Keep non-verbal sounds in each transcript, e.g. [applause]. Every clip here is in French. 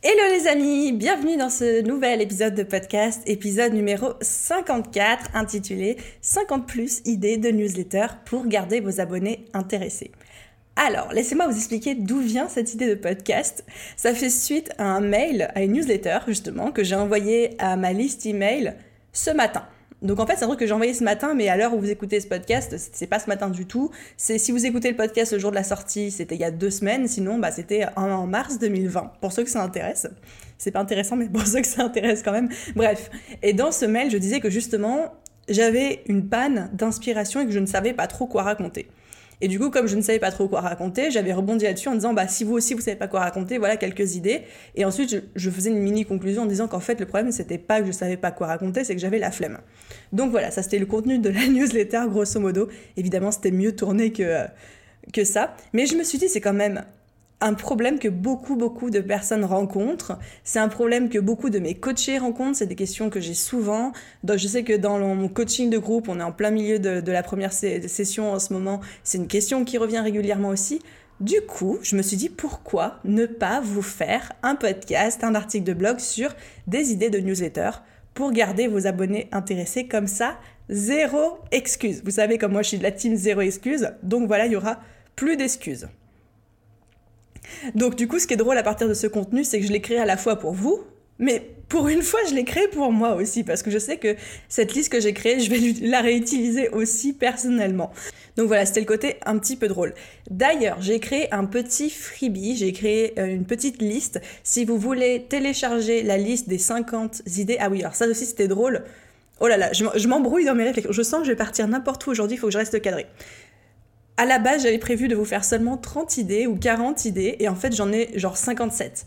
Hello les amis, bienvenue dans ce nouvel épisode de podcast, épisode numéro 54 intitulé 50 plus idées de newsletter pour garder vos abonnés intéressés. Alors, laissez-moi vous expliquer d'où vient cette idée de podcast. Ça fait suite à un mail, à une newsletter justement, que j'ai envoyé à ma liste email ce matin. Donc en fait, c'est un truc que j'ai envoyé ce matin, mais à l'heure où vous écoutez ce podcast, c'est pas ce matin du tout. C'est si vous écoutez le podcast le jour de la sortie, c'était il y a deux semaines. Sinon, bah, c'était en, mars 2020. Pour ceux que ça intéresse, c'est pas intéressant, mais pour [laughs] ceux que ça intéresse quand même. Bref. Et dans ce mail, je disais que justement, j'avais une panne d'inspiration et que je ne savais pas trop quoi raconter. Et du coup, comme je ne savais pas trop quoi raconter, j'avais rebondi là-dessus en disant, bah, si vous aussi vous savez pas quoi raconter, voilà quelques idées. Et ensuite, je, faisais une mini conclusion en disant qu'en fait, le problème, c'était pas que je savais pas quoi raconter, c'est que j'avais la flemme. Donc voilà, ça c'était le contenu de la [laughs] newsletter, grosso modo. Évidemment, c'était mieux tourné que, que ça. Mais je me suis dit, c'est quand même un problème que beaucoup, beaucoup de personnes rencontrent. C'est un problème que beaucoup de mes coachés rencontrent. C'est des questions que j'ai souvent. Donc, je sais que dans mon coaching de groupe, on est en plein milieu de, la première session en ce moment. C'est une question qui revient régulièrement aussi. Du coup, je me suis dit pourquoi ne pas vous faire un podcast, un article de blog sur des idées de newsletter pour garder vos abonnés intéressés comme ça? Zéro excuse. Vous savez, comme moi je suis de la team zéro excuse. Donc voilà, il y aura plus d'excuses. Donc du coup, ce qui est drôle à partir de ce contenu, c'est que je l'ai créé à la fois pour vous, mais pour une fois, je l'ai créé pour moi aussi, parce que je sais que cette liste que j'ai créée, je vais [laughs] la réutiliser aussi personnellement. Donc voilà, c'était le côté un petit peu drôle. D'ailleurs, j'ai créé un petit freebie, j'ai créé euh, une petite liste. Si vous voulez télécharger la liste des 50 idées, ah oui, alors ça aussi c'était drôle. Oh là là, je m'embrouille dans mes réflexions. Je sens que je vais partir n'importe où aujourd'hui, il faut que je reste cadré à la base, j'avais prévu de vous faire seulement 30 idées ou 40 idées, et en fait, j'en ai genre 57.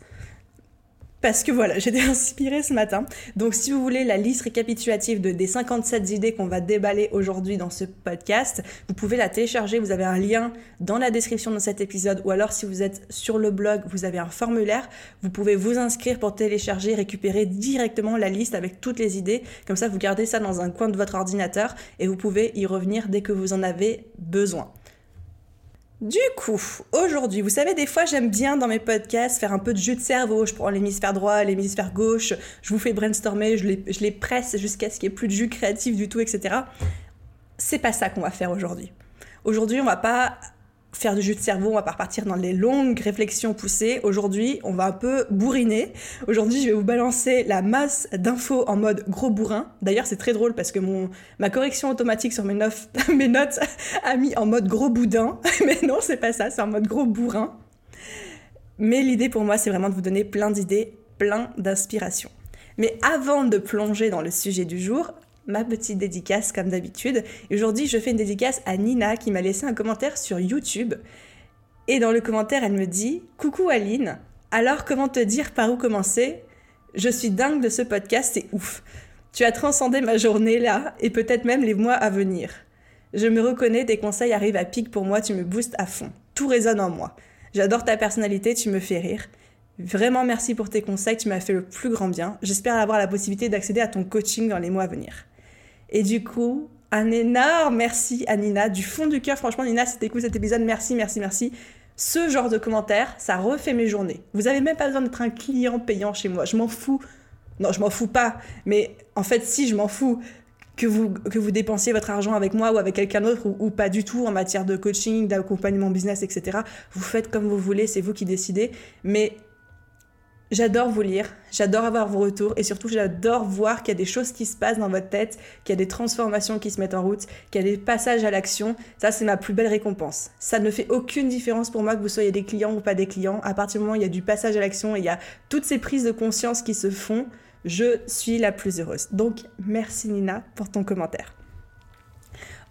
Parce que voilà, [laughs] j'étais inspirée ce matin. Donc si vous voulez la liste récapitulative de, des 57 idées qu'on va déballer aujourd'hui dans ce podcast, vous pouvez la télécharger. Vous avez un lien dans la description de cet épisode. Ou alors si vous êtes sur le blog, vous avez un formulaire. Vous pouvez vous inscrire pour télécharger, récupérer directement la liste avec toutes les idées. Comme ça, vous gardez ça dans un coin de votre ordinateur et vous pouvez y revenir dès que vous en avez besoin. Du coup, aujourd'hui, vous savez, des fois, j'aime bien dans mes podcasts faire un peu de jus de cerveau. Je prends l'hémisphère droit, l'hémisphère gauche, je vous fais brainstormer, je les, presse jusqu'à ce qu'il n'y ait plus de jus créatif du tout, etc. C'est pas ça qu'on va faire aujourd'hui. Aujourd'hui, on va pas faire du jus de cerveau, on va pas repartir dans les longues réflexions poussées. Aujourd'hui, on va un peu bourriner. Aujourd'hui, je vais vous balancer la masse d'infos en mode gros bourrin. D'ailleurs, c'est très drôle parce que mon, ma correction automatique sur mes, notes, [laughs] mes notes a mis en mode gros boudin. [laughs] Mais non, c'est pas ça, c'est en mode gros bourrin. Mais l'idée pour moi, c'est vraiment de vous donner plein d'idées, plein d'inspiration. Mais avant de plonger dans le sujet du jour, ma petite dédicace comme d'habitude. aujourd'hui, je fais une dédicace à Nina qui m'a laissé un commentaire sur YouTube. Et dans le commentaire, elle me dit Coucou Aline, alors comment te dire par où commencer? Je suis dingue de ce podcast, c'est ouf. Tu as transcendé ma journée là et peut-être même les mois à venir. Je me reconnais, tes conseils arrivent à pic pour moi, tu me boostes à fond. Tout résonne en moi. J'adore ta personnalité, tu me fais rire. Vraiment merci pour tes conseils, tu m'as fait le plus grand bien. J'espère avoir la possibilité d'accéder à ton coaching dans les mois à venir. Et du coup, un énorme merci à Nina, du fond du cœur. Franchement, Nina, si t'écoutes cet épisode, merci, merci, merci. Ce genre de commentaires, ça refait mes journées. Vous avez même pas besoin d'être un client payant chez moi. Je m'en fous. Non, je m'en fous pas. Mais en fait, si, je m'en fous que vous, que dépensiez votre argent avec moi ou avec quelqu'un d'autre ou, pas du tout en matière de coaching, d'accompagnement business, etc. Vous faites comme vous voulez, c'est vous qui décidez. Mais J'adore vous lire, j'adore avoir vos retours et surtout j'adore voir qu'il y a des choses qui se passent dans votre tête, qu'il y a des transformations qui se mettent en route, qu'il y a des passages à l'action. Ça, c'est ma plus belle récompense. Ça ne fait aucune différence pour moi que vous soyez des clients ou pas des clients. À partir du moment où il y a du passage à l'action et il y a toutes ces prises de conscience qui se font, je suis la plus heureuse. Donc, merci Nina pour ton commentaire.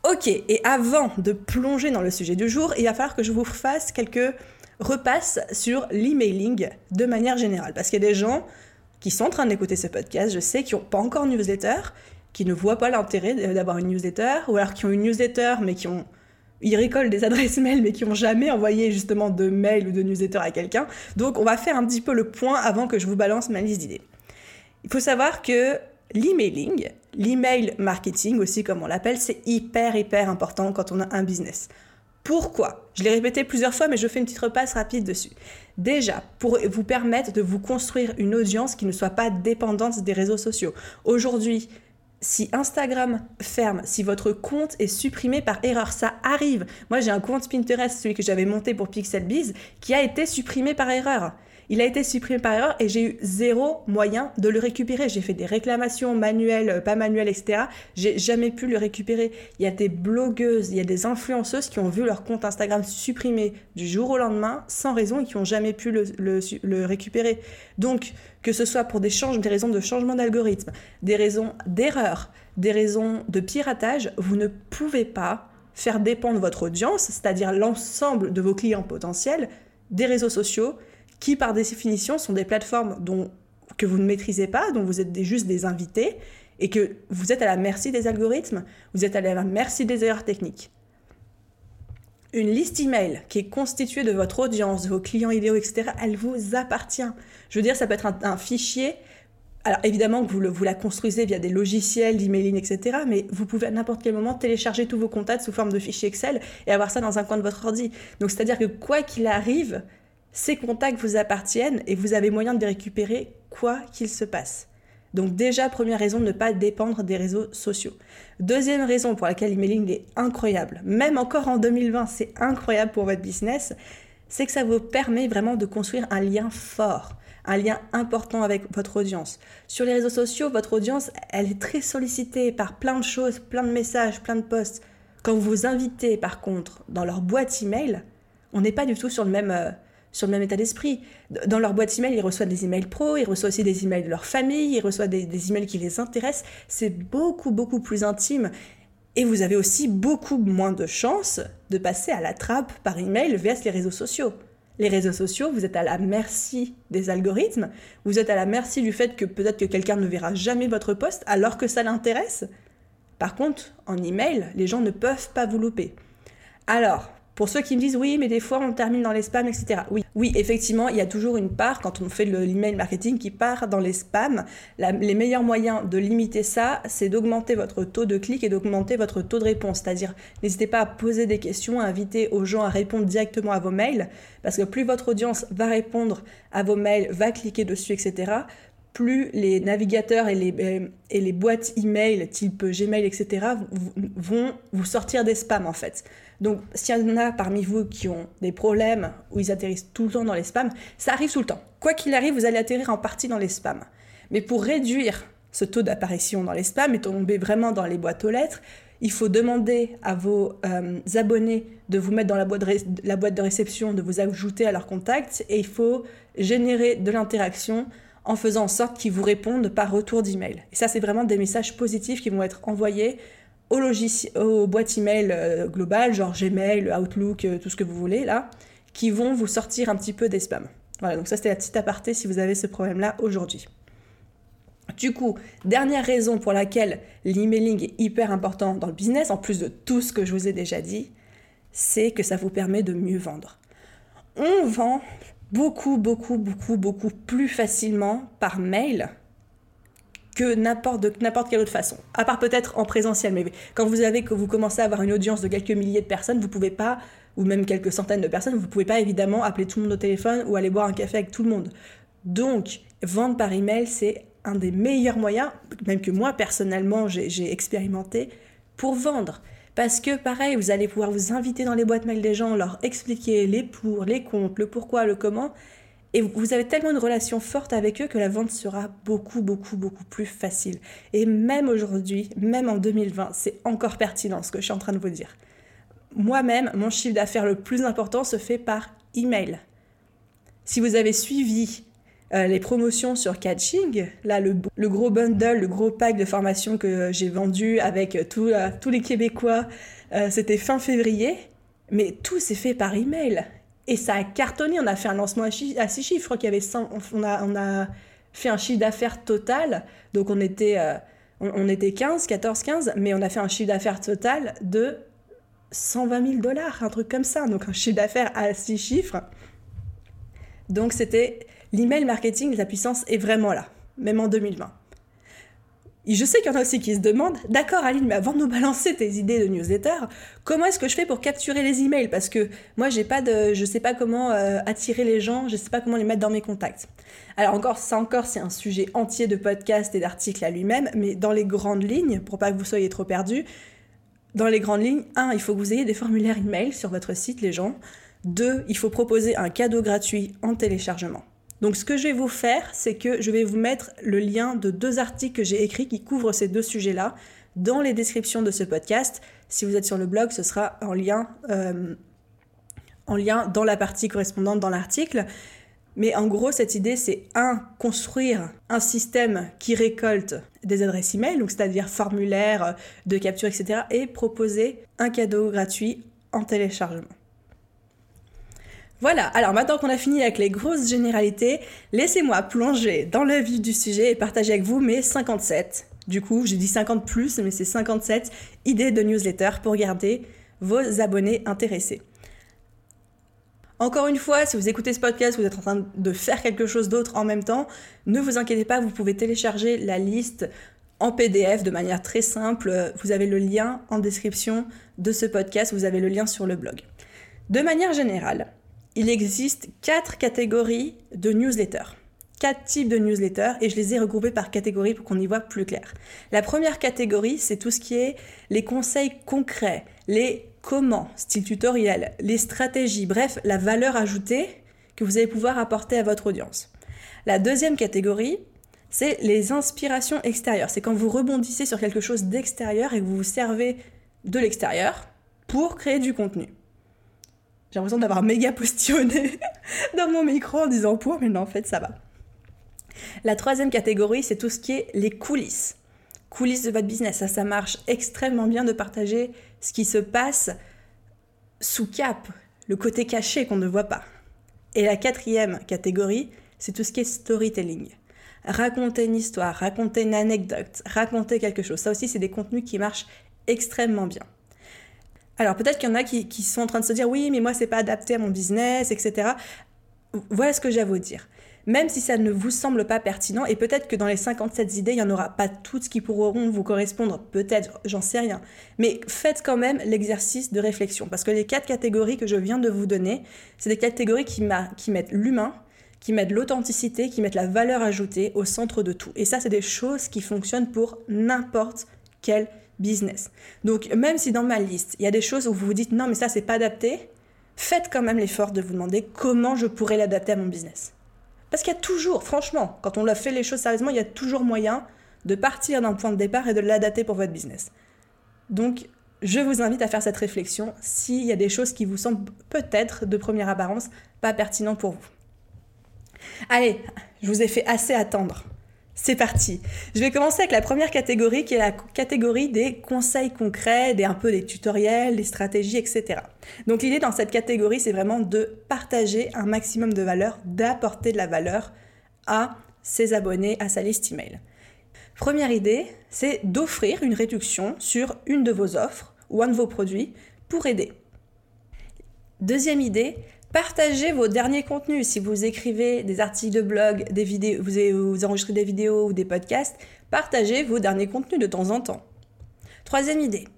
Ok, et avant de plonger dans le sujet du jour, il va falloir que je vous fasse quelques repasse sur l'emailing de manière générale. Parce qu'il y a des gens, qui sont en train d'écouter ce podcast, je sais, qui n'ont pas encore newsletter, qui ne voient pas l'intérêt d'avoir une newsletter, ou alors qui ont une newsletter mais qui ont ils récoltent des adresses [laughs] mail mais qui n'ont jamais envoyé justement de mail ou de newsletter à quelqu'un. Donc on va faire un petit peu le point avant que je vous balance ma liste d'idées. Il faut savoir que l'emailing, l'email marketing aussi comme on l'appelle, c'est hyper hyper important quand on a un business. Pourquoi? Je l'ai répété plusieurs fois mais je fais une petite repasse rapide dessus. Déjà, pour vous permettre de vous construire une audience qui ne soit pas dépendante des réseaux sociaux. Aujourd'hui, si Instagram ferme, si votre compte est supprimé par erreur, ça arrive. Moi, j'ai un compte Pinterest, celui que j'avais monté pour Pixelbiz, qui a été supprimé par erreur. Il a été supprimé par erreur et j'ai eu zéro moyen de le récupérer. J'ai fait des réclamations manuelles, pas manuelles, etc. J'ai jamais pu le récupérer. Il y a des blogueuses, il y a des influenceuses qui ont vu leur compte Instagram supprimé du jour au lendemain sans raison et qui n'ont jamais pu le, récupérer. Donc, que ce soit pour des, des raisons de changement d'algorithme, des raisons d'erreur, des raisons de piratage, vous ne pouvez pas faire dépendre votre audience, c'est-à-dire l'ensemble de vos clients potentiels, des réseaux sociaux qui par définition sont des plateformes dont, que vous ne maîtrisez pas, dont vous êtes juste des invités, et que vous êtes à la merci des algorithmes, vous êtes à la merci des erreurs techniques. Une liste email qui est constituée de votre audience, de vos clients idéaux, etc., elle vous appartient. Je veux dire, ça peut être un, fichier. Alors évidemment que vous, vous, la construisez via des logiciels d'emailing, etc., mais vous pouvez à n'importe quel moment télécharger tous vos contacts sous forme de fichier Excel et avoir ça dans un coin de votre ordi. Donc c'est-à-dire que quoi qu'il arrive, ces contacts vous appartiennent et vous avez moyen de les récupérer quoi qu'il se passe. Donc déjà, première raison, ne pas dépendre des réseaux sociaux. Deuxième raison pour laquelle l'emailing est incroyable, même encore en 2020, c'est incroyable pour votre business, c'est que ça vous permet vraiment de construire un lien fort, un lien important avec votre audience. Sur les réseaux sociaux, votre audience, elle est très sollicitée par plein de choses, plein de messages, plein de posts. Quand vous vous invitez, par contre, dans leur boîte email, on n'est pas du tout sur le même... Euh, sur le même état d'esprit. Dans leur boîte email, ils reçoivent des emails pro, ils reçoivent aussi des emails de leur famille, ils reçoivent des, emails qui les intéressent. C'est beaucoup, beaucoup plus intime. Et vous avez aussi beaucoup moins de chances de passer à la trappe par email via les réseaux sociaux. Les réseaux sociaux, vous êtes à la merci des algorithmes, vous êtes à la merci du fait que peut-être que quelqu'un ne verra jamais votre poste alors que ça l'intéresse. Par contre, en email, les gens ne peuvent pas vous louper. Alors, pour ceux qui me disent oui, mais des fois on termine dans les spams, etc. Oui, oui, effectivement, il y a toujours une part quand on fait l'email marketing qui part dans les spams. les meilleurs moyens de limiter ça, c'est d'augmenter votre taux de clic et d'augmenter votre taux de réponse. C'est-à-dire, n'hésitez pas à poser des questions, à inviter aux gens à répondre directement à vos mails, parce que plus votre audience va répondre à vos mails, va cliquer dessus, etc., plus les navigateurs et les, euh, et les boîtes email type Gmail, etc., vont vous sortir des spams en fait. Donc, s'il y en a parmi vous qui ont des problèmes où ils atterrissent tout le temps dans les spams, ça arrive tout le temps. Quoi qu'il arrive, vous allez atterrir en partie dans les spams. Mais pour réduire ce taux d'apparition dans les spams et tomber vraiment dans les boîtes aux lettres, il faut demander à vos euh, abonnés de vous mettre dans la boîte, de la boîte de réception, de vous ajouter à leur contact, et il faut générer de l'interaction en faisant en sorte qu'ils vous répondent par retour d'email. Et ça, c'est vraiment des messages positifs qui vont être envoyés au aux boîtes email euh, globales, genre Gmail, Outlook, euh, tout ce que vous voulez là, qui vont vous sortir un petit peu des spams. Voilà, donc ça c'était la petite aparté si vous avez ce problème-là aujourd'hui. Du coup, dernière raison pour laquelle l'emailing est hyper important dans le business, en plus de tout ce que je vous ai déjà dit, c'est que ça vous permet de mieux vendre. On vend beaucoup, beaucoup, beaucoup, beaucoup plus facilement par mail que n'importe n'importe quelle autre façon. À part peut-être en présentiel, mais quand vous avez que vous commencez à avoir une audience de quelques milliers de personnes, vous pouvez pas, ou même quelques centaines de personnes, vous pouvez pas évidemment appeler tout le monde au téléphone ou aller boire un café avec tout le monde. Donc, vendre par email, c'est un des meilleurs moyens, même que moi personnellement j'ai expérimenté, pour vendre. Parce que pareil, vous allez pouvoir vous inviter dans les boîtes mail des gens, leur expliquer les pour, les contre, le pourquoi, le comment, et vous avez tellement une relation forte avec eux que la vente sera beaucoup, beaucoup, beaucoup plus facile. Et même aujourd'hui, même en 2020, c'est encore pertinent ce que je suis en train de vous dire. Moi-même, mon chiffre d'affaires le plus important se fait par email. Si vous avez suivi euh, les promotions sur Catching, là, le, gros bundle, le gros pack de formation que j'ai vendu avec euh, tous les Québécois, euh, c'était fin février, mais tout s'est fait par email. Et ça a cartonné. On a fait un lancement à, six chiffres. Je crois qu'il y avait 100, on a, on a fait un chiffre d'affaires total, donc on était, euh, on, était 15, 14, 15, mais on a fait un chiffre d'affaires total de 120 000 dollars, un truc comme ça, donc un chiffre d'affaires à 6 chiffres. Donc c'était l'email marketing, la puissance est vraiment là, même en 2020. Je sais qu'il y en a aussi qui se demandent, d'accord Aline, mais avant de nous balancer tes idées de newsletter, comment est-ce que je fais pour capturer les emails? Parce que moi, j'ai pas de, je sais pas comment euh, attirer les gens, je sais pas comment les mettre dans mes contacts. Alors encore, ça encore, c'est un sujet entier de podcast et d'articles à lui-même, mais dans les grandes lignes, pour pas que vous soyez trop perdus, dans les grandes lignes, un, il faut que vous ayez des formulaires email sur votre site, les gens. Deux, il faut proposer un cadeau gratuit en téléchargement. Donc ce que je vais vous faire, c'est que je vais vous mettre le lien de deux articles que j'ai écrits qui couvrent ces deux sujets-là dans les descriptions de ce podcast. Si vous êtes sur le blog, ce sera en lien, euh, dans la partie correspondante dans l'article. Mais en gros, cette idée, c'est un, construire un système qui récolte des adresses email, donc c'est-à-dire formulaire de capture, etc., et proposer un cadeau gratuit en téléchargement. Voilà, alors maintenant qu'on a fini avec les grosses généralités, laissez-moi plonger dans le vif du sujet et partager avec vous mes 57. Du coup, j'ai dit 50 plus, mais c'est 57 idées de newsletter pour garder vos abonnés intéressés. Encore une fois, si vous écoutez ce podcast, vous êtes en train de faire quelque chose d'autre en même temps, ne vous inquiétez pas, vous pouvez télécharger la liste en PDF de manière très simple. Vous avez le lien en description de ce podcast, vous avez le lien sur le blog. De manière générale, il existe quatre catégories de newsletters. Quatre types de newsletters et je les ai regroupés par catégorie pour qu'on y voit plus clair. La première catégorie, c'est tout ce qui est les conseils concrets, les comment, style tutoriel, les stratégies, bref, la valeur ajoutée que vous allez pouvoir apporter à votre audience. La deuxième catégorie, c'est les inspirations extérieures. C'est quand vous rebondissez sur quelque chose d'extérieur et que vous vous servez de l'extérieur pour créer du contenu. J'ai l'impression d'avoir méga postillonné [laughs] dans mon micro en disant pour, mais non, en fait, ça va. La troisième catégorie, c'est tout ce qui est les coulisses. Coulisses de votre business. Ça, ça marche extrêmement bien de partager ce qui se passe sous cap, le côté caché qu'on ne voit pas. Et la quatrième catégorie, c'est tout ce qui est storytelling. Raconter une histoire, raconter une anecdote, raconter quelque chose. Ça aussi, c'est des contenus qui marchent extrêmement bien. Alors peut-être qu'il y en a qui, sont en train de se dire oui, mais moi c'est pas adapté à mon business, etc. Voilà ce que j'ai à vous dire. Même si ça ne vous semble pas pertinent, et peut-être que dans les 57 idées, il n'y en aura pas toutes qui pourront vous correspondre, peut-être, j'en sais rien. Mais faites quand même l'exercice de réflexion, parce que les quatre catégories que je viens de vous donner, c'est des catégories qui, qui mettent l'humain, qui mettent l'authenticité, qui mettent la valeur ajoutée au centre de tout. Et ça, c'est des choses qui fonctionnent pour n'importe quel business. Donc même si dans ma liste, il y a des choses où vous vous dites non mais ça c'est pas adapté, faites quand même l'effort de vous demander comment je pourrais l'adapter à mon business. Parce qu'il y a toujours, franchement, quand on l'a fait les choses sérieusement, il y a toujours moyen de partir d'un point de départ et de l'adapter pour votre business. Donc, je vous invite à faire cette réflexion s'il y a des choses qui vous semblent peut-être, de première apparence, pas pertinentes pour vous. Allez, je vous ai fait assez attendre. C'est parti. Je vais commencer avec la première catégorie qui est la catégorie des conseils concrets, des un peu des tutoriels, des stratégies, etc. Donc l'idée dans cette catégorie, c'est vraiment de partager un maximum de valeur, d'apporter de la valeur à ses abonnés, à sa liste email. Première idée, c'est d'offrir une réduction sur une de vos offres ou un de vos produits pour aider. Deuxième idée, Partagez vos derniers contenus. Si vous écrivez des articles de blog, des vidéos, vous, enregistrez des vidéos ou des podcasts, partagez vos derniers contenus de temps en temps. Troisième idée.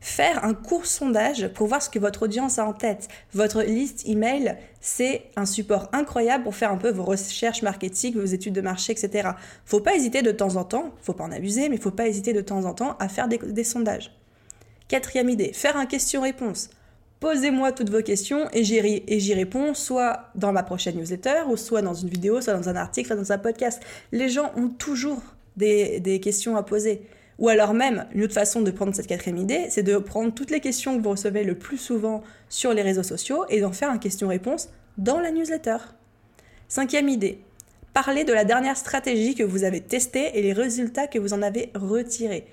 Faire un court sondage pour voir ce que votre audience a en tête. Votre liste email, c'est un support incroyable pour faire un peu vos recherches marketing, vos études de marché, etc. Faut pas hésiter de temps en temps, faut pas en abuser, mais faut pas hésiter de temps en temps à faire des, des sondages. Quatrième idée, faire un question-réponse. Posez-moi toutes vos questions et j'y réponds soit dans ma prochaine newsletter, ou soit dans une vidéo, soit dans un article, soit dans un podcast. Les gens ont toujours des, des questions à poser. Ou alors même, une autre façon de prendre cette quatrième idée, c'est de prendre toutes les questions que vous recevez le plus souvent sur les réseaux sociaux et d'en faire un question-réponse dans la newsletter. Cinquième idée, parler de la dernière stratégie que vous avez testée et les résultats que vous en avez retirés.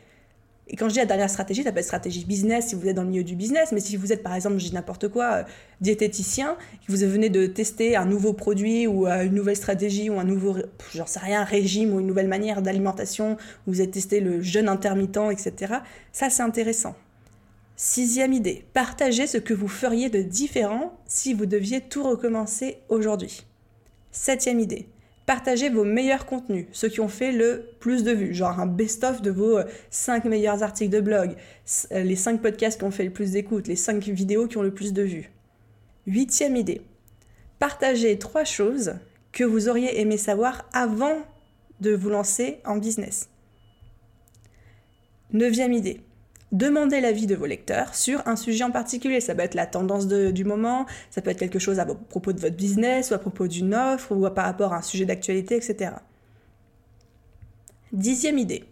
Et quand je dis la dernière stratégie, ça peut être stratégie business si vous êtes dans le milieu du business, mais si vous êtes par exemple, je dis n'importe quoi, euh, diététicien, que vous venez de tester un nouveau produit ou euh, une nouvelle stratégie ou un nouveau, j'en sais rien, régime ou une nouvelle manière d'alimentation, vous avez testé le jeûne intermittent, etc. Ça, c'est intéressant. Sixième idée, partagez ce que vous feriez de différent si vous deviez tout recommencer aujourd'hui. Septième idée, partagez vos meilleurs contenus, ceux qui ont fait le plus de vues, genre un best-of de vos 5 euh, meilleurs articles de blog, euh, les 5 podcasts qui ont fait le plus d'écoutes, les 5 vidéos qui ont le plus de vues. Huitième idée, partagez trois choses que vous auriez aimé savoir avant de vous lancer en business. Neuvième idée, Demandez l'avis de vos lecteurs sur un sujet en particulier. Ça peut être la tendance du moment, ça peut être quelque chose à propos de votre business, ou à propos d'une offre, ou par rapport à un sujet d'actualité, etc. Dixième idée.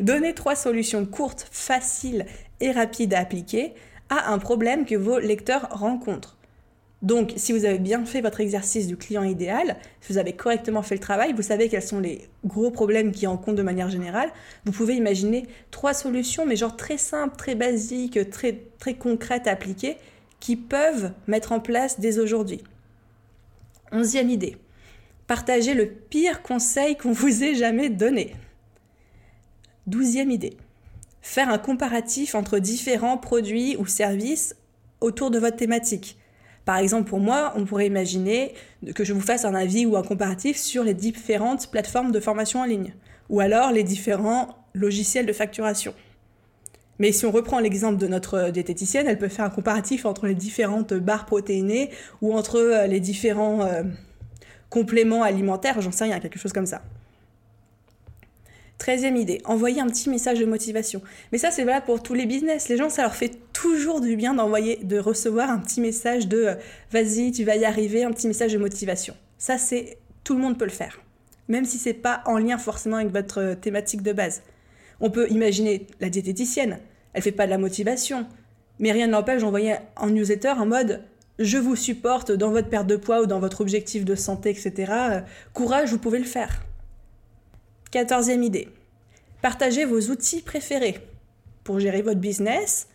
Donnez trois solutions courtes, faciles et rapides à appliquer à un problème que vos lecteurs rencontrent. Donc, si vous avez bien fait votre exercice du client idéal, si vous avez correctement fait le travail, vous savez quels sont les gros problèmes qui en comptent de manière générale, vous pouvez imaginer trois solutions, mais genre très simples, très basiques, très, concrètes à appliquer, qui peuvent mettre en place dès aujourd'hui. Onzième idée. Partagez le pire conseil qu'on vous ait jamais donné. Douzième idée. Faire un comparatif entre différents produits ou services autour de votre thématique. Par exemple, pour moi, on pourrait imaginer que je vous fasse un avis ou un comparatif sur les différentes plateformes de formation en ligne, ou alors les différents logiciels de facturation. Mais si on reprend l'exemple de notre diététicienne, elle peut faire un comparatif entre les différentes barres protéinées ou entre euh, les différents euh, compléments alimentaires, j'en sais rien, quelque chose comme ça. Treizième idée, envoyer un petit message de motivation. Mais ça, c'est valable pour tous les business. Les gens, ça leur fait toujours du bien d'envoyer, de recevoir un petit message de euh, vas-y, tu vas y arriver, un petit message de motivation. Ça, c'est tout le monde peut le faire, même si c'est pas en lien forcément avec votre euh, thématique de base. On peut imaginer la diététicienne, elle fait pas de la motivation, mais rien ne l'empêche d'envoyer un newsletter en mode je vous supporte dans votre perte de poids ou dans votre objectif de santé, etc. Euh, courage, vous pouvez le faire. Quatorzième idée. Partagez vos outils préférés pour gérer votre business,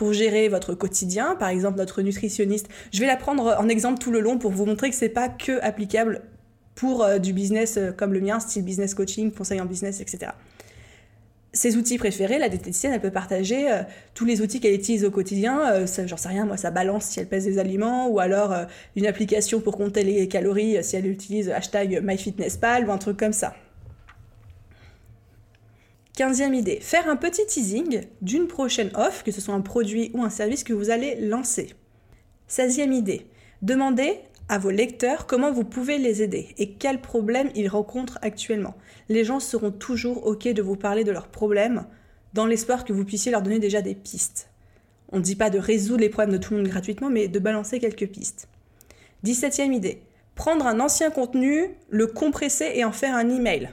pour gérer votre quotidien, par exemple notre nutritionniste. Je vais la prendre en exemple tout le long pour vous montrer que c'est pas que applicable pour euh, du business euh, comme le mien, style business coaching, conseil en business, etc. Ses outils préférés, la diététicienne, elle peut partager euh, tous les outils qu'elle utilise au quotidien. j'en sais rien, moi, ça balance si elle pèse des aliments, ou alors une application pour compter les calories si elle utilise hashtag MyFitnessPal ou un truc comme ça. Quinzième idée, faire un petit teasing d'une prochaine offre, que ce soit un produit ou un service que vous allez lancer. Seizième idée, demandez à vos lecteurs comment vous pouvez les aider et quels problèmes ils rencontrent actuellement. Les gens seront toujours OK de vous parler de leurs problèmes dans l'espoir que vous puissiez leur donner déjà des pistes. On ne dit pas de résoudre les problèmes de tout le monde gratuitement, mais de balancer quelques pistes. Dix-septième idée, prendre un ancien contenu, le compresser et en faire un email.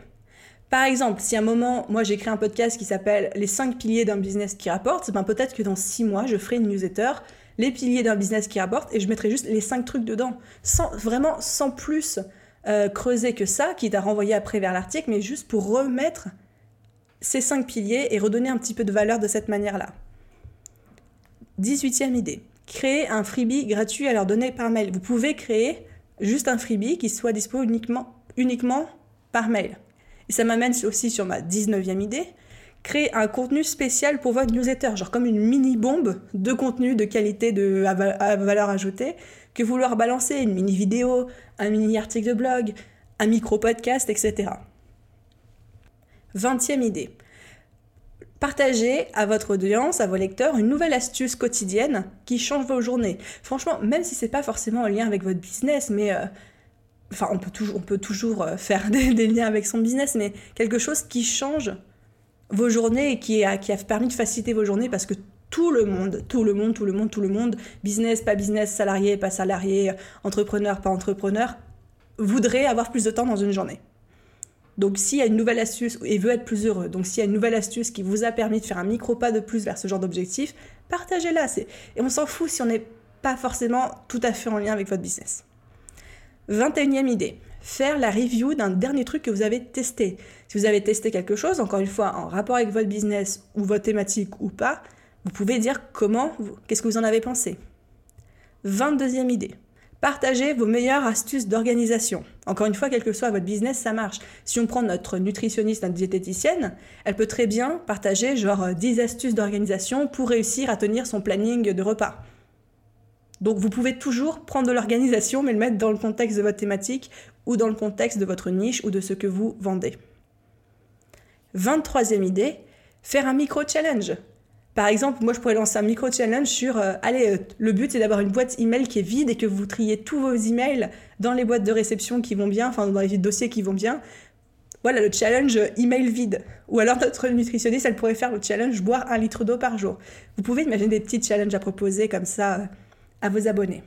Par exemple, si à un moment, moi j'ai un podcast qui s'appelle Les 5 piliers d'un business qui rapporte, ben peut-être que dans 6 mois, je ferai une newsletter, les piliers d'un business qui rapporte, et je mettrai juste les 5 trucs dedans. Vraiment sans plus euh, creuser que ça, qui t'a renvoyé après vers l'article, mais juste pour remettre ces 5 piliers et redonner un petit peu de valeur de cette manière-là. 18e idée. Créer un freebie gratuit à leur donner par mail. Vous pouvez créer juste un freebie qui soit disponible uniquement par mail. Et ça m'amène aussi sur ma 19e idée, créer un contenu spécial pour votre newsletter, genre comme une mini-bombe de contenu de qualité de, à, valeur ajoutée, que vous leur balancez, une mini-vidéo, un mini-article de blog, un micro-podcast, etc. 20e idée. Partagez à votre audience, à vos lecteurs, une nouvelle astuce quotidienne qui change vos journées. Franchement, même si c'est pas forcément en lien avec votre business, mais euh, enfin on peut toujours, on peut toujours euh, faire [laughs] des, liens avec son business, mais quelque chose qui change vos journées et qui a, qui a permis de faciliter vos journées parce que tout le monde, tout le monde, tout le monde, tout le monde, business, pas business, salarié, pas salarié, entrepreneur, pas entrepreneur, voudrait avoir plus de temps dans une journée. Donc s'il y a une nouvelle astuce et veut être plus heureux, donc s'il y a une nouvelle astuce qui vous a permis de faire un micro pas de plus vers ce genre d'objectif, partagez-la. Et on s'en fout si on n'est pas forcément tout à fait en lien avec votre business. 21e idée. faire la review d'un dernier truc que vous avez testé. Si vous avez testé quelque chose, encore une fois, en rapport avec votre business ou votre thématique ou pas, vous pouvez dire comment, qu'est-ce que vous en avez pensé. 22e idée. Partagez vos meilleures astuces d'organisation. Encore une fois, quel que soit votre business, ça marche. Si on prend notre nutritionniste, notre diététicienne, elle peut très bien partager genre 10 astuces d'organisation pour réussir à tenir son planning de repas. Donc vous pouvez toujours prendre de l'organisation, mais le mettre dans le contexte de votre thématique ou dans le contexte de votre niche ou de ce que vous vendez. 23e idée, faire un micro-challenge. Par exemple, moi je pourrais lancer un micro-challenge sur, euh, allez, euh, le but c'est d'avoir une boîte email qui est vide et que vous triez tous vos emails dans les boîtes de réception qui vont bien, enfin dans les dossiers qui vont bien. Voilà le challenge email vide. Ou alors notre nutritionniste, elle pourrait faire le challenge boire un litre d'eau par jour. Vous pouvez imaginer des petits challenges à proposer comme ça euh, à vos abonnés.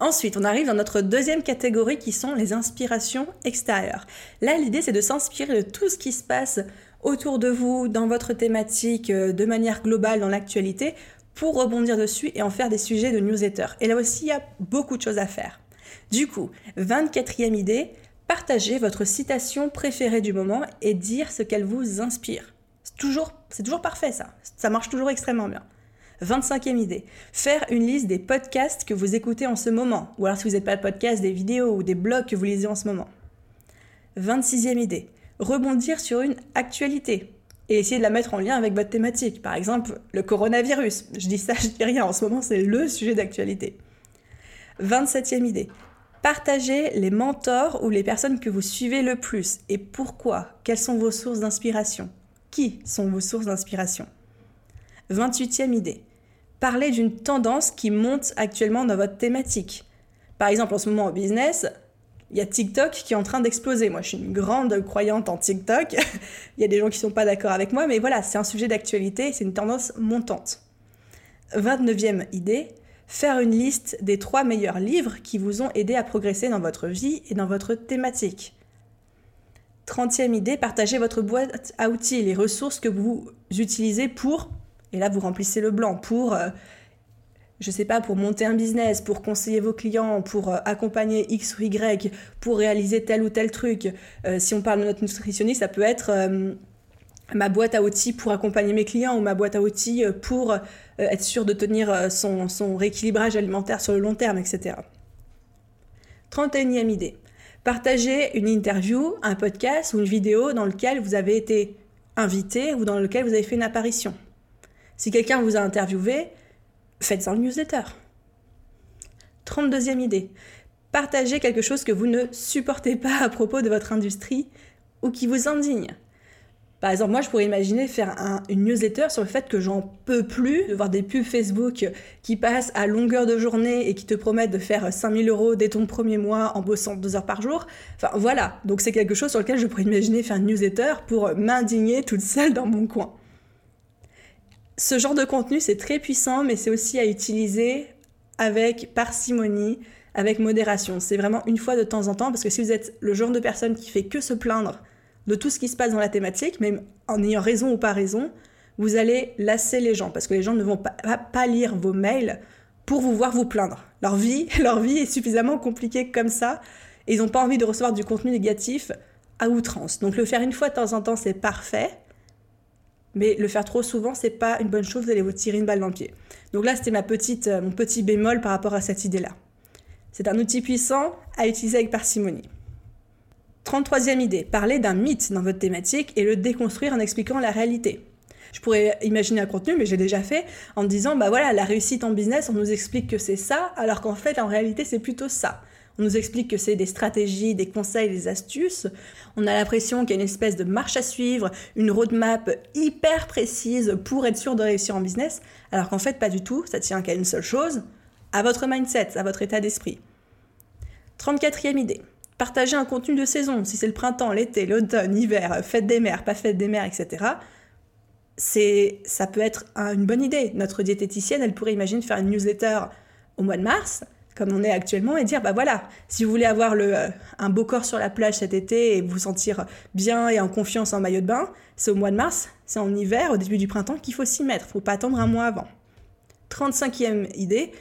Ensuite, on arrive dans notre deuxième catégorie qui sont les inspirations extérieures. Là, l'idée, c'est de s'inspirer de tout ce qui se passe autour de vous, dans votre thématique, euh, de manière globale, dans l'actualité, pour rebondir dessus et en faire des sujets de newsletter. Et là aussi, il y a beaucoup de choses à faire. Du coup, 24e idée, partagez votre citation préférée du moment et dire ce qu'elle vous inspire. C'est toujours, c'est toujours parfait ça. Ça marche toujours extrêmement bien. 25e idée, faire une liste des podcasts que vous écoutez en ce moment, ou alors si vous n'êtes pas de podcast, des vidéos ou des blogs que vous lisez en ce moment. 26e idée, rebondir sur une actualité et essayer de la mettre en lien avec votre thématique. Par exemple, le coronavirus. Je dis ça, [laughs] je dis rien. En ce moment, c'est le sujet d'actualité. 27e idée. Partagez les mentors ou les personnes que vous suivez le plus et pourquoi? Quelles sont vos sources d'inspiration? Qui sont vos sources d'inspiration? 28e idée. Parlez d'une tendance qui monte actuellement dans votre thématique. Par exemple, en ce moment au business, il y a TikTok qui est en train d'exploser. Moi, je suis une grande croyante en TikTok. [laughs] il y a des gens qui ne sont pas d'accord avec moi, mais voilà, c'est un sujet d'actualité, c'est une tendance montante. 29e idée, faire une liste des trois meilleurs livres qui vous ont aidé à progresser dans votre vie et dans votre thématique. 30e idée, partagez votre boîte à outils, les ressources que vous utilisez pour, et là vous remplissez le blanc, pour euh, je sais pas, pour monter un business, pour conseiller vos clients, pour euh, accompagner X ou Y, pour réaliser tel ou tel truc. Euh, si on parle de notre nutritionniste, ça peut être euh, ma boîte à outils pour accompagner mes clients ou ma boîte à outils pour être sûr de tenir son, rééquilibrage alimentaire sur le long terme, etc. 31e idée. Partagez une interview, un podcast ou une vidéo dans lequel vous avez été invité ou dans lequel vous avez fait une apparition. Si quelqu'un vous a interviewé, faites en newsletter. 32e idée. Partagez quelque chose que vous ne supportez pas à propos de votre industrie ou qui vous indigne. Par exemple, moi, je pourrais imaginer faire une newsletter sur le fait que j'en peux plus de voir des pubs Facebook qui passent à longueur de journée et qui te promettent de faire 5000 euros dès ton premier mois en bossant deux heures par jour. Enfin, voilà. Donc, c'est quelque chose sur lequel je pourrais imaginer faire une newsletter pour m'indigner toute seule dans mon coin. Ce genre de contenu, c'est très puissant, mais c'est aussi à utiliser avec parcimonie, avec modération. C'est vraiment une fois de temps en temps, parce que si vous êtes le genre de personne qui fait que se plaindre de tout ce qui se passe dans la thématique, même en ayant raison ou pas raison, vous allez lasser les gens, parce que les gens ne vont pas, lire vos mails pour vous voir vous plaindre. Leur vie, [laughs] leur vie est suffisamment compliquée comme ça, et ils n'ont pas envie de recevoir du contenu négatif à outrance. Donc le faire une fois de temps en temps, c'est parfait, mais le faire trop souvent, c'est pas une bonne chose, vous allez vous tirer une balle dans le pied. Donc là, c'était ma petite, euh, mon petit bémol par rapport à cette idée-là. C'est un outil puissant à utiliser avec parcimonie. 33e idée, parler d'un mythe dans votre thématique et le déconstruire en expliquant la réalité. Je pourrais imaginer un contenu, mais j'ai déjà fait, en disant, bah voilà, la réussite en business, on nous explique que c'est ça, alors qu'en fait, en réalité, c'est plutôt ça. On nous explique que c'est des stratégies, des conseils, des astuces. On a l'impression qu'il y a une espèce de marche à suivre, une roadmap hyper précise pour être sûr de réussir en business, alors qu'en fait pas du tout, ça tient qu'à une seule chose, à votre mindset, à votre état d'esprit. 34e idée. Partagez un contenu de saison, si c'est le printemps, l'été, l'automne, l'hiver, fête des mers, pas fête des mers, etc. Ça peut être une bonne idée. Notre diététicienne, elle pourrait imaginer faire une newsletter au mois de mars comme on est actuellement, et dire, bah voilà, si vous voulez avoir euh, un beau corps sur la plage cet été et vous sentir bien et en confiance en maillot de bain, c'est au mois de mars, c'est en hiver, au début du printemps, qu'il faut s'y mettre. faut pas attendre un mois avant. 35e idée,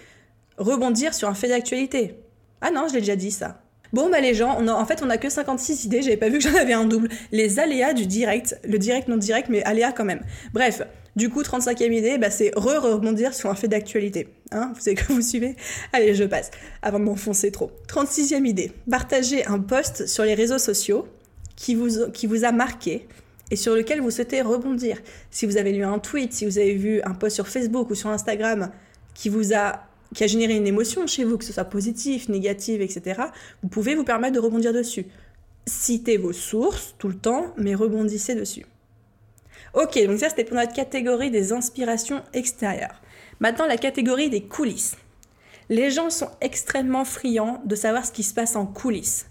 rebondir sur un fait d'actualité. Ah non, je l'ai déjà dit ça. Bon, bah les gens, on en fait, on a que 56 idées, j'avais pas vu que j'en avais un double. Les aléas du direct, le direct non direct, mais aléas quand même. Bref, du coup, 35e idée, bah, c'est re-rebondir sur un fait d'actualité. Hein vous savez que vous suivez Allez, je passe, avant de m'enfoncer trop. 36e idée, partager un post sur les réseaux sociaux qui vous, a marqué et sur lequel vous souhaitez rebondir. Si vous avez lu un tweet, si vous avez vu un post sur Facebook ou sur Instagram qui vous a qui a généré une émotion chez vous, que ce soit positif, négative, etc., vous pouvez vous permettre de rebondir dessus. Citez vos sources tout le temps, mais rebondissez dessus. Ok, donc ça c'était pour notre catégorie des inspirations extérieures. Maintenant la catégorie des coulisses. Les gens sont extrêmement friands de savoir ce qui se passe en coulisses,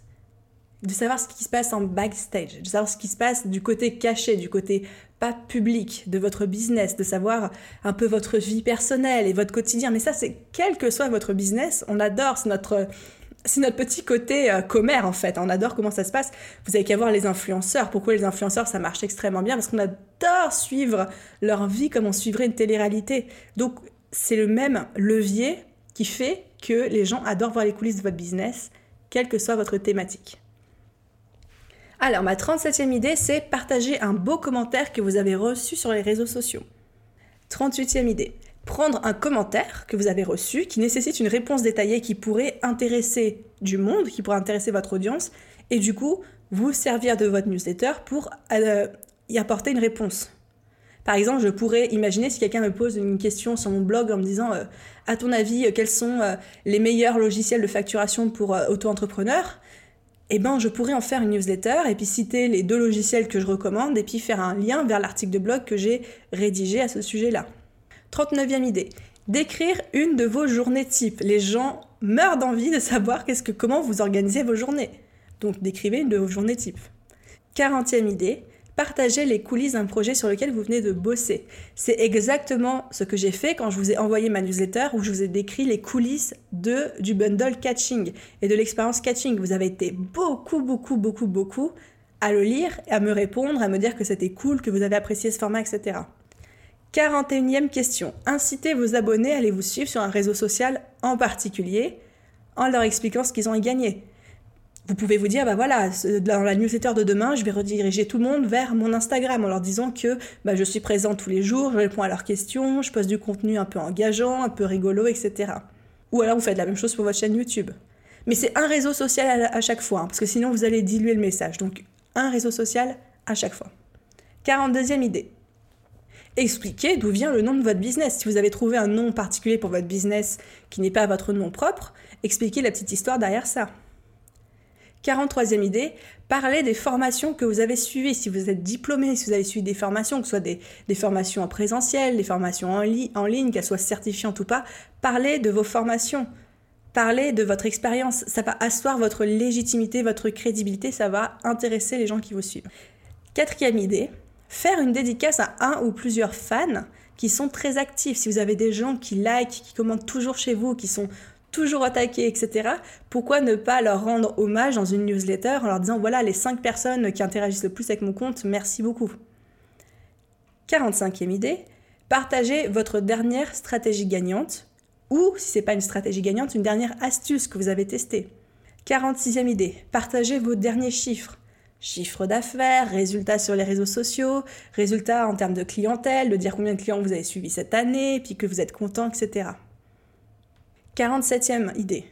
de savoir ce qui se passe en backstage, de savoir ce qui se passe du côté caché, du côté pas public de votre business, de savoir un peu votre vie personnelle et votre quotidien. Mais ça, c'est quel que soit votre business, on adore, c'est notre, c'est notre petit côté euh, commère en fait. On adore comment ça se passe. Vous avez qu'à voir les influenceurs. Pourquoi les influenceurs, ça marche extrêmement bien? Parce qu'on adore suivre leur vie comme on suivrait une télé-réalité. Donc, c'est le même levier qui fait que les gens adorent voir les coulisses de votre business, quelle que soit votre thématique. Alors, ma 37e idée, c'est partager un beau commentaire que vous avez reçu sur les réseaux sociaux. 38e idée, prendre un commentaire que vous avez reçu qui nécessite une réponse détaillée qui pourrait intéresser du monde, qui pourrait intéresser votre audience, et du coup, vous servir de votre newsletter pour euh, y apporter une réponse. Par exemple, je pourrais imaginer si quelqu'un me pose une question sur mon blog en me disant euh, À ton avis, euh, quels sont les meilleurs logiciels de facturation pour auto-entrepreneurs? Eh ben, je pourrais en faire une newsletter et puis citer les deux logiciels que je recommande et puis faire un lien vers l'article de blog que j'ai rédigé à ce sujet-là. 39e idée. Décrire une de vos journées types. Les gens meurent d'envie de savoir comment vous organisez vos journées. Donc, décrivez une de vos journées types. 40e idée partager les coulisses d'un projet sur lequel vous venez de bosser. C'est exactement ce que j'ai fait quand je vous ai envoyé ma newsletter où je vous ai décrit les coulisses de, du bundle catching et de l'expérience catching. Vous avez été beaucoup, beaucoup, beaucoup, beaucoup à le lire, à me répondre, à me dire que c'était cool, que vous avez apprécié ce format, etc. 41e question. Incitez vos abonnés à aller vous suivre sur un réseau social en particulier en leur expliquant ce qu'ils ont à gagner vous pouvez vous dire, bah voilà, dans la newsletter de demain, je vais rediriger tout le monde vers mon Instagram en leur disant que bah, je suis présente tous les jours, je réponds à leurs questions, je poste du contenu un peu engageant, un peu rigolo, etc. Ou alors vous faites la même chose pour votre chaîne YouTube. Mais c'est un réseau social à, chaque fois, hein, parce que sinon vous allez diluer le message. Donc un réseau social à chaque fois. 42e idée. Expliquez d'où vient le nom de votre business. Si vous avez trouvé un nom particulier pour votre business qui n'est pas votre nom propre, expliquez la petite histoire derrière ça. 43e idée, parlez des formations que vous avez suivies. Si vous êtes diplômé, si vous avez suivi des formations, que ce soit des, formations en présentiel, des formations en, en ligne, qu'elles soient certifiantes ou pas, parlez de vos formations. Parlez de votre expérience. Ça va asseoir votre légitimité, votre crédibilité. Ça va intéresser les gens qui vous suivent. Quatrième idée, faire une dédicace à un ou plusieurs fans qui sont très actifs. Si vous avez des gens qui like, qui commentent toujours chez vous, qui sont toujours attaqués, etc., pourquoi ne pas leur rendre hommage dans une newsletter en leur disant voilà les 5 personnes qui interagissent le plus avec mon compte, merci beaucoup. 45e idée, partagez votre dernière stratégie gagnante ou, si ce n'est pas une stratégie gagnante, une dernière astuce que vous avez testée. 46e idée, partagez vos derniers chiffres. Chiffre d'affaires, résultats sur les réseaux sociaux, résultats en termes de clientèle, de dire combien de clients vous avez suivis cette année, puis que vous êtes content, etc. 47e idée.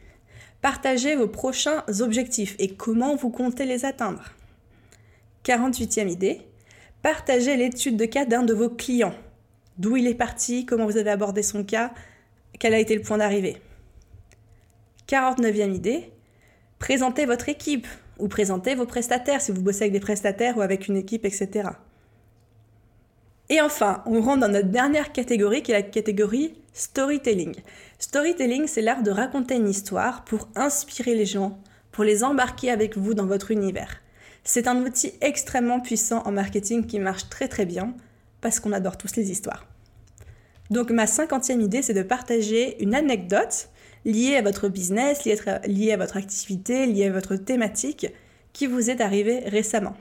Partagez vos prochains objectifs et comment vous comptez les atteindre. 48e idée. Partagez l'étude de cas d'un de vos clients. D'où il est parti, comment vous avez abordé son cas, quel a été le point d'arrivée. 49e idée. Présentez votre équipe ou présentez vos prestataires si vous bossez avec des prestataires ou avec une équipe, etc. Et enfin, on rentre dans notre dernière catégorie qui est la catégorie storytelling. Storytelling, c'est l'art de raconter une histoire pour inspirer les gens, pour les embarquer avec vous dans votre univers. C'est un outil extrêmement puissant en marketing qui marche très très bien parce qu'on adore tous les histoires. Donc ma cinquantième idée, c'est de partager une anecdote liée à votre business, liée à votre activité, liée à votre thématique qui vous est arrivée récemment.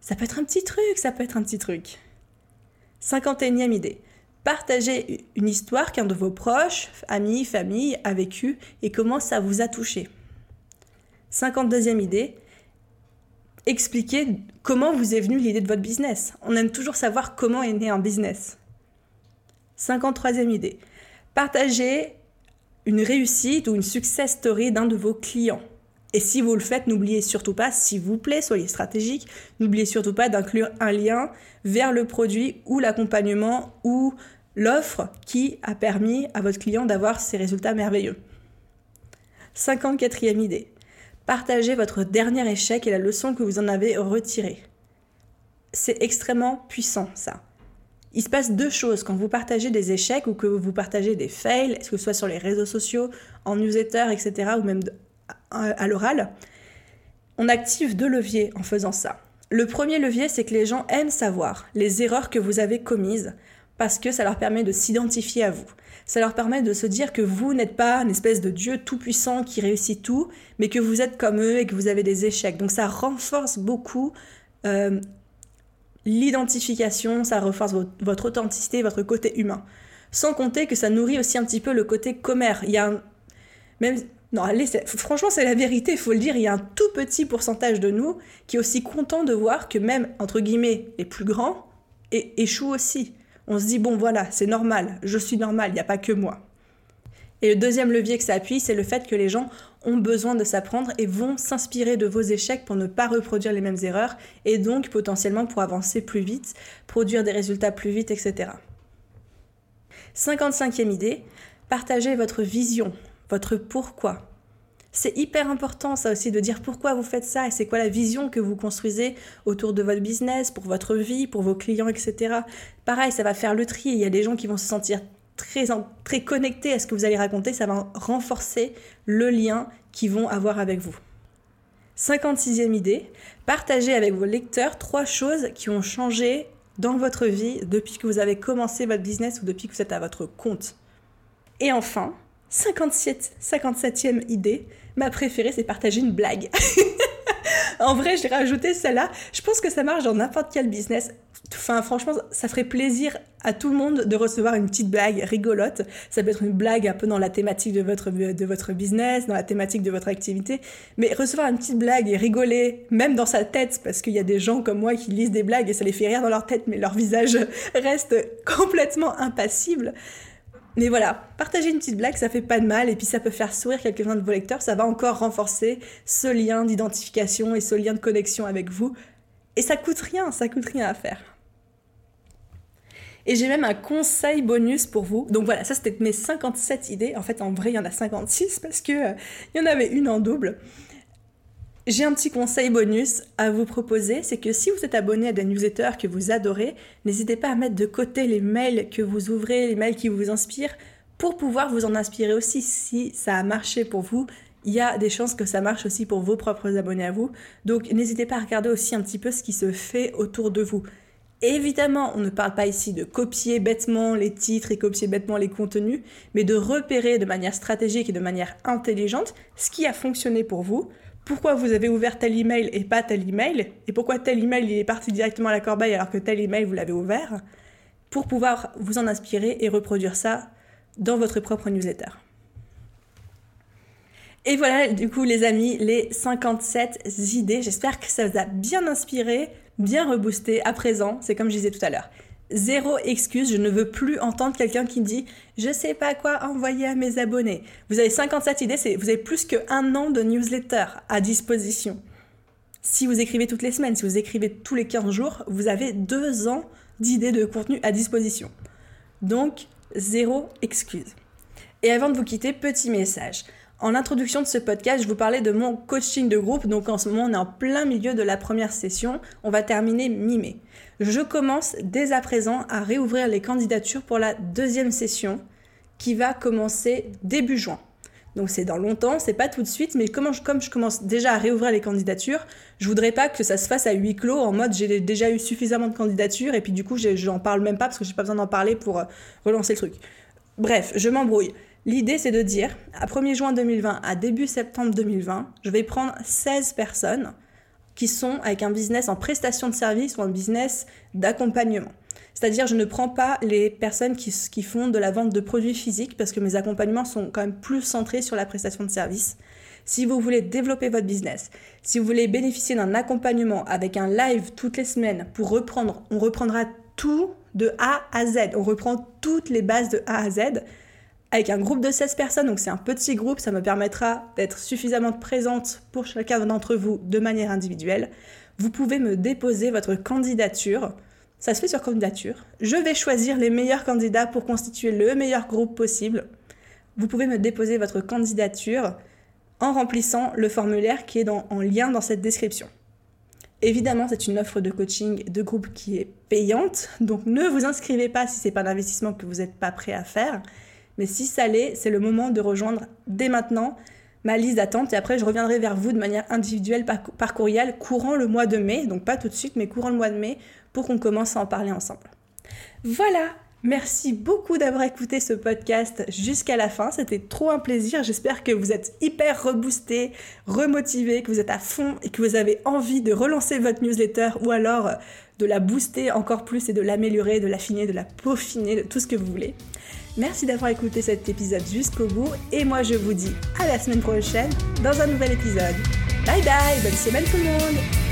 Ça peut être un petit truc, ça peut être un petit truc. 51e idée. Partagez une histoire qu'un de vos proches, amis, famille a vécu et comment ça vous a touché. 52e idée, expliquez comment vous est venue l'idée de votre business. On aime toujours savoir comment est né un business. 53e idée, partagez une réussite ou une success story d'un de vos clients. Et si vous le faites, n'oubliez surtout pas, s'il vous plaît, soyez stratégique, n'oubliez surtout pas d'inclure un lien vers le produit ou l'accompagnement ou l'offre qui a permis à votre client d'avoir ces résultats merveilleux. 54e idée. Partagez votre dernier échec et la leçon que vous en avez retirée. C'est extrêmement puissant ça. Il se passe deux choses quand vous partagez des échecs ou que vous partagez des fails, que ce soit sur les réseaux sociaux, en newsletter, etc., ou même à l'oral. On active deux leviers en faisant ça. Le premier levier, c'est que les gens aiment savoir les erreurs que vous avez commises parce que ça leur permet de s'identifier à vous. Ça leur permet de se dire que vous n'êtes pas une espèce de Dieu tout-puissant qui réussit tout, mais que vous êtes comme eux et que vous avez des échecs. Donc ça renforce beaucoup euh, l'identification, ça renforce votre, authenticité, votre côté humain. Sans compter que ça nourrit aussi un petit peu le côté commère. Il y a un... Même... Non, allez, franchement, c'est la vérité, il faut le dire, il y a un tout petit pourcentage de nous qui est aussi content de voir que même, entre guillemets, les plus grands échouent aussi on se dit, bon voilà, c'est normal, je suis normal, il n'y a pas que moi. Et le deuxième levier que ça appuie, c'est le fait que les gens ont besoin de s'apprendre et vont s'inspirer de vos échecs pour ne pas reproduire les mêmes erreurs et donc potentiellement pour avancer plus vite, produire des résultats plus vite, etc. 55e idée, partagez votre vision, votre pourquoi. C'est hyper important ça aussi de dire pourquoi vous faites ça et c'est quoi la vision que vous construisez autour de votre business, pour votre vie, pour vos clients, etc. Pareil, ça va faire le tri. Il y a des gens qui vont se sentir très, connectés à ce que vous allez raconter. Ça va renforcer le lien qu'ils vont avoir avec vous. 56e idée, partagez avec vos lecteurs trois choses qui ont changé dans votre vie depuis que vous avez commencé votre business ou depuis que vous êtes à votre compte. Et enfin, 57, 57e idée, ma préférée, c'est partager une blague. [laughs] en vrai, j'ai rajouté celle-là. Je pense que ça marche dans n'importe quel business. Enfin, franchement, ça ferait plaisir à tout le monde de recevoir une petite blague rigolote. Ça peut être une blague un peu dans la thématique de votre, de votre business, dans la thématique de votre activité. Mais recevoir une petite blague et rigoler, même dans sa tête, parce qu'il y a des gens comme moi qui lisent des blagues et ça les fait rire dans leur tête, mais leur visage [laughs] reste complètement impassible. Mais voilà, partager une petite blague, ça fait pas de mal, et puis ça peut faire sourire quelques-uns de vos lecteurs, ça va encore renforcer ce lien d'identification et ce lien de connexion avec vous. Et ça coûte rien, ça coûte rien à faire. Et j'ai même un conseil bonus pour vous. Donc voilà, ça c'était mes 57 idées. En fait, en vrai, il y en a 56 parce que euh, y en avait une en double. J'ai un petit conseil bonus à vous proposer, c'est que si vous êtes abonné à des newsletters que vous adorez, n'hésitez pas à mettre de côté les mails que vous ouvrez, les mails qui vous inspirent, pour pouvoir vous en inspirer aussi. Si ça a marché pour vous, il y a des chances que ça marche aussi pour vos propres abonnés à vous. Donc n'hésitez pas à regarder aussi un petit peu ce qui se fait autour de vous. Évidemment, on ne parle pas ici de copier bêtement les titres et copier bêtement les contenus, mais de repérer de manière stratégique et de manière intelligente ce qui a fonctionné pour vous pourquoi vous avez ouvert tel email et pas tel email, et pourquoi tel email il est parti directement à la corbeille alors que tel email vous l'avez ouvert, pour pouvoir vous en inspirer et reproduire ça dans votre propre newsletter. Et voilà, du coup, les amis, les 57 idées. J'espère que ça vous a bien inspiré, bien reboosté. À présent, c'est comme je disais tout à l'heure zéro excuse. Je ne veux plus entendre quelqu'un qui dit je sais pas quoi envoyer à mes abonnés. Vous avez 57 idées, vous avez plus qu'un an de newsletter à disposition. Si vous écrivez toutes les semaines, si vous écrivez tous les 15 jours, vous avez deux ans d'idées de contenu à disposition. Donc, zéro excuse. Et avant de vous quitter, petit message. En introduction de ce podcast, je vous parlais de mon coaching de groupe. Donc en ce moment, on est en plein milieu de la première session. On va terminer mi-mai. Je commence dès à présent à réouvrir les candidatures pour la deuxième session qui va commencer début juin. Donc c'est dans longtemps, c'est pas tout de suite, mais comme je, comme je commence déjà à réouvrir les candidatures, je voudrais pas que ça se fasse à huis clos en mode j'ai déjà eu suffisamment de candidatures et puis du coup j'en parle même pas parce que j'ai pas besoin d'en parler pour euh, relancer le truc. Bref, je m'embrouille. L'idée, c'est de dire, à 1er juin 2020 à début septembre 2020, je vais prendre 16 personnes qui sont avec un business en prestation de service ou un business d'accompagnement. C'est-à-dire, je ne prends pas les personnes qui, font de la vente de produits physiques parce que mes accompagnements sont quand même plus centrés sur la prestation de service. Si vous voulez développer votre business, si vous voulez bénéficier d'un accompagnement avec un live toutes les semaines pour reprendre, on reprendra tout de A à Z. On reprend toutes les bases de A à Z avec un groupe de 16 personnes, donc c'est un petit groupe, ça me permettra d'être suffisamment présente pour chacun d'entre vous de manière individuelle. Vous pouvez me déposer votre candidature. Ça se fait sur candidature. Je vais choisir les meilleurs candidats pour constituer le meilleur groupe possible. Vous pouvez me déposer votre candidature en remplissant le formulaire qui est en lien dans cette description. Évidemment, c'est une offre de coaching de groupe qui est payante, donc ne vous inscrivez pas si ce n'est pas un investissement que vous n'êtes pas prêt à faire. Mais si ça l'est, c'est le moment de rejoindre dès maintenant ma liste d'attente et après je reviendrai vers vous de manière individuelle par, courriel courant le mois de mai, donc pas tout de suite mais courant le mois de mai pour qu'on commence à en parler ensemble. Voilà, Merci beaucoup d'avoir écouté ce podcast jusqu'à la fin. C'était trop un plaisir. J'espère que vous êtes hyper reboosté, remotivé, que vous êtes à fond et que vous avez envie de relancer votre newsletter ou alors de la booster encore plus et de l'améliorer, de l'affiner, de la peaufiner, de tout ce que vous voulez. Merci d'avoir écouté cet épisode jusqu'au bout et moi je vous dis à la semaine prochaine dans un nouvel épisode. Bye bye, bonne semaine tout le monde